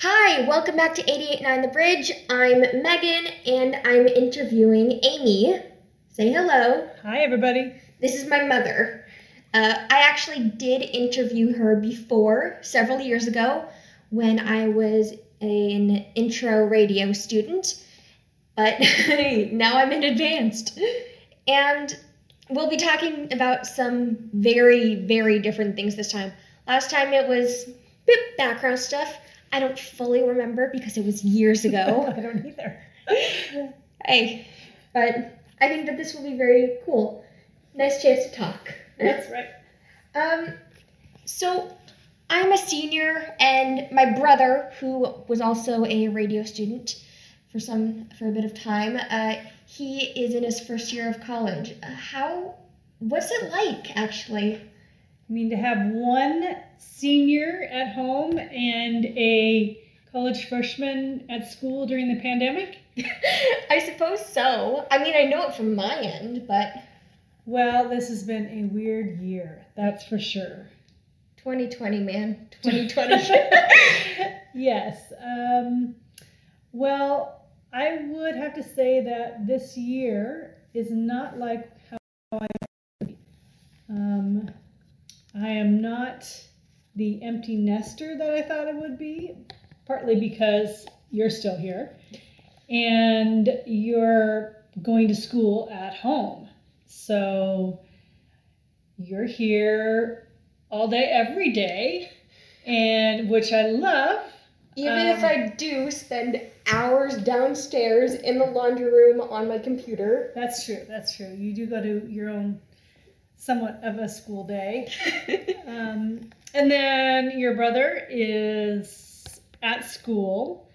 Hi, welcome back to 889 The Bridge. I'm Megan and I'm interviewing Amy. Say hello. Hi, everybody. This is my mother. Uh, I actually did interview her before, several years ago, when I was an intro radio student, but now I'm in advanced. And we'll be talking about some very, very different things this time. Last time it was bit background stuff. I don't fully remember because it was years ago. I don't either. hey, but I think that this will be very cool. Nice chance to talk. That's right. Um, so I'm a senior, and my brother, who was also a radio student for some for a bit of time, uh, he is in his first year of college. Uh, how? What's it like, actually? I mean, to have one senior at home and a college freshman at school during the pandemic? I suppose so. I mean, I know it from my end, but Well, this has been a weird year, that's for sure. 2020, man, 2020. yes. Um, well, I would have to say that this year is not like how I um, I am not the empty nester that I thought it would be, partly because you're still here and you're going to school at home. So you're here all day, every day, and which I love. Even Um, if I do spend hours downstairs in the laundry room on my computer. That's true. That's true. You do go to your own somewhat of a school day. Um, and then your brother is at school,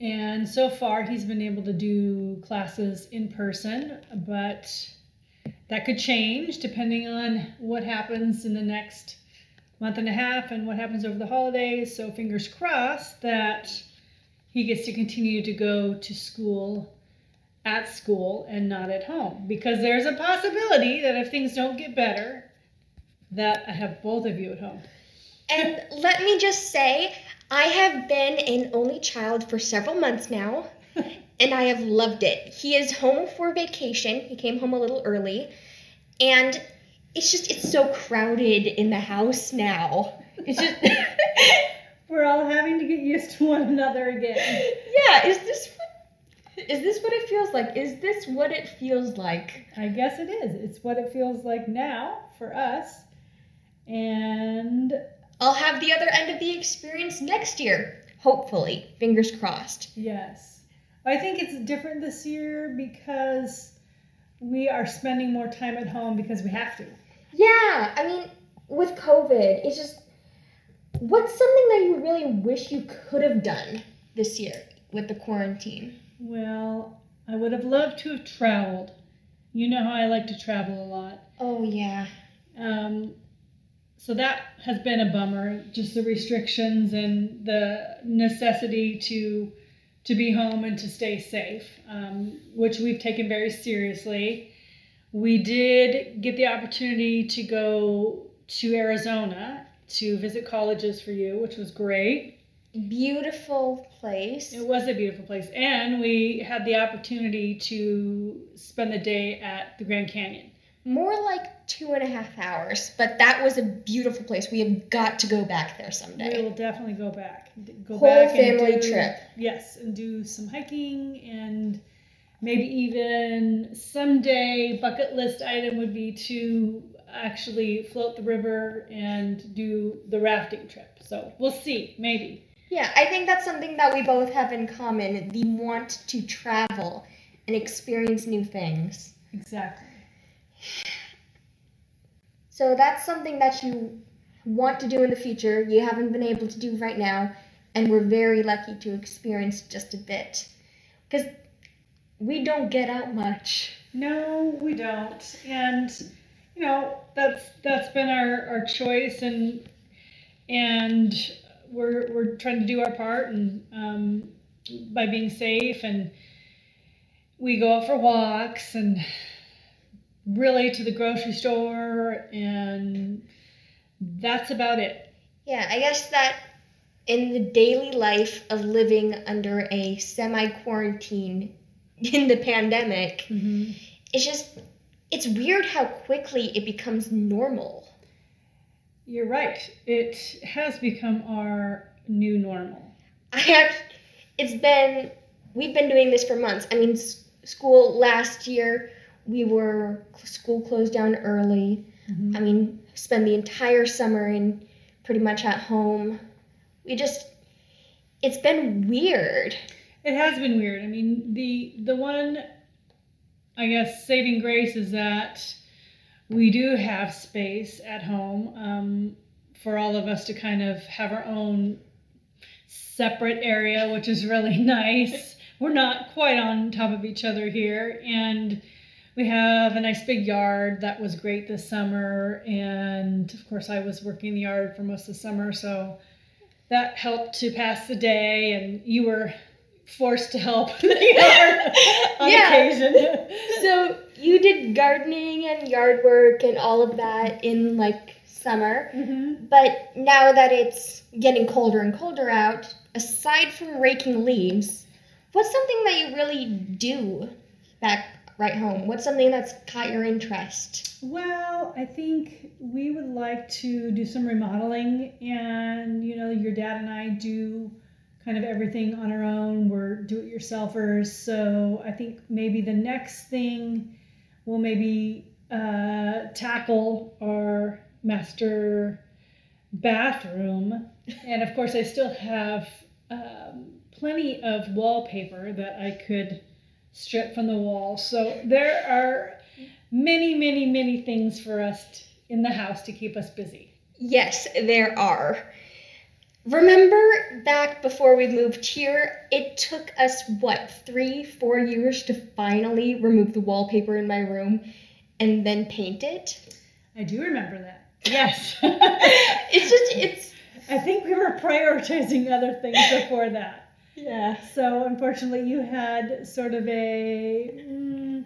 and so far he's been able to do classes in person, but that could change depending on what happens in the next month and a half and what happens over the holidays. So, fingers crossed that he gets to continue to go to school at school and not at home because there's a possibility that if things don't get better that I have both of you at home. and let me just say, I have been an only child for several months now, and I have loved it. He is home for vacation. He came home a little early, and it's just it's so crowded in the house now. It's just We're all having to get used to one another again. yeah. Is this is this what it feels like? Is this what it feels like? I guess it is. It's what it feels like now for us. And I'll have the other end of the experience next year, hopefully. Fingers crossed. yes, I think it's different this year because we are spending more time at home because we have to. Yeah, I mean, with COVID, it's just what's something that you really wish you could have done this year with the quarantine? Well, I would have loved to have traveled. You know how I like to travel a lot. Oh yeah. Um, so that has been a bummer, just the restrictions and the necessity to to be home and to stay safe, um, which we've taken very seriously. We did get the opportunity to go to Arizona to visit colleges for you, which was great. Beautiful place. It was a beautiful place, and we had the opportunity to spend the day at the Grand Canyon. More like two and a half hours, but that was a beautiful place. We have got to go back there someday. We will definitely go back. Go Whole back and family do- trip. Yes, and do some hiking and maybe even someday bucket list item would be to actually float the river and do the rafting trip. So we'll see, maybe. Yeah, I think that's something that we both have in common the want to travel and experience new things. Exactly. So that's something that you want to do in the future, you haven't been able to do right now, and we're very lucky to experience just a bit. Because we don't get out much. No, we don't. And you know, that's that's been our, our choice and and we're we're trying to do our part and um, by being safe and we go out for walks and really to the grocery store and that's about it. Yeah, I guess that in the daily life of living under a semi quarantine in the pandemic, Mm-hmm. it's just, it's weird how quickly it becomes normal. You're right. It has become our new normal. I act, it's been, we've been doing this for months. I mean, s- school last year, we were, school closed down early. Mhm. I mean, spend the entire summer in pretty much at home. We just, it's been weird. It has been weird. I mean, the the one, I guess, saving grace is that we do have space at home um, for all of us to kind of have our own separate area, which is really nice. We're not quite on top of each other here, and we have a nice big yard that was great this summer. And of course, I was working the yard for most of the summer, so that helped to pass the day. And you were forced to help the yard on Yeah. occasion. So you did gardening and yard work and all of that in like summer. Mhm. But now that it's getting colder and colder out, aside from raking leaves, what's something that you really do back right home? What's something that's caught your interest? Well, I think we would like to do some remodeling, and you know, your dad and I do kind of everything on our own. We're do-it-yourselfers, so I think maybe the next thing we'll maybe uh, tackle our master bathroom, and of course, I still have um, plenty of wallpaper that I could strip from the wall. So there are many, many, many things for us t- in the house to keep us busy. Yes, there are. Remember back before we moved here, it took us, what, three, four years to finally remove the wallpaper in my room and then paint it? I do remember that. Yes. it's just, it's. I think we were prioritizing other things before that. Yeah. So unfortunately, you had sort of a mm,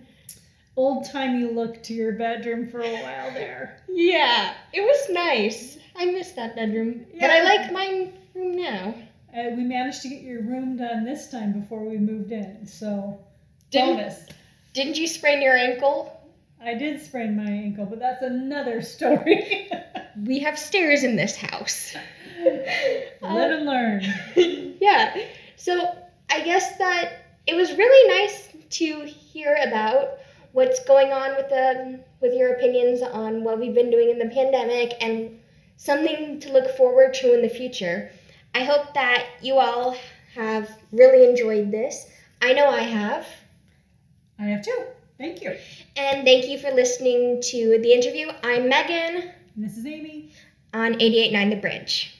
old-timey look to your bedroom for a while there. Yeah, it was nice. I miss that bedroom. But I like my room now. Uh, we managed to get your room done this time before we moved in, so Didn't, bonus. didn't you sprain your ankle? I did sprain my ankle, but that's another story. We have stairs in this house. Live and learn. yeah. So I guess that it was really nice to hear about what's going on with the with your opinions on what we've been doing in the pandemic and something to look forward to in the future. I hope that you all have really enjoyed this. I know I have. I have too. Thank you. And thank you for listening to the interview. I'm Megan And this is Amy. on 889 The Bridge.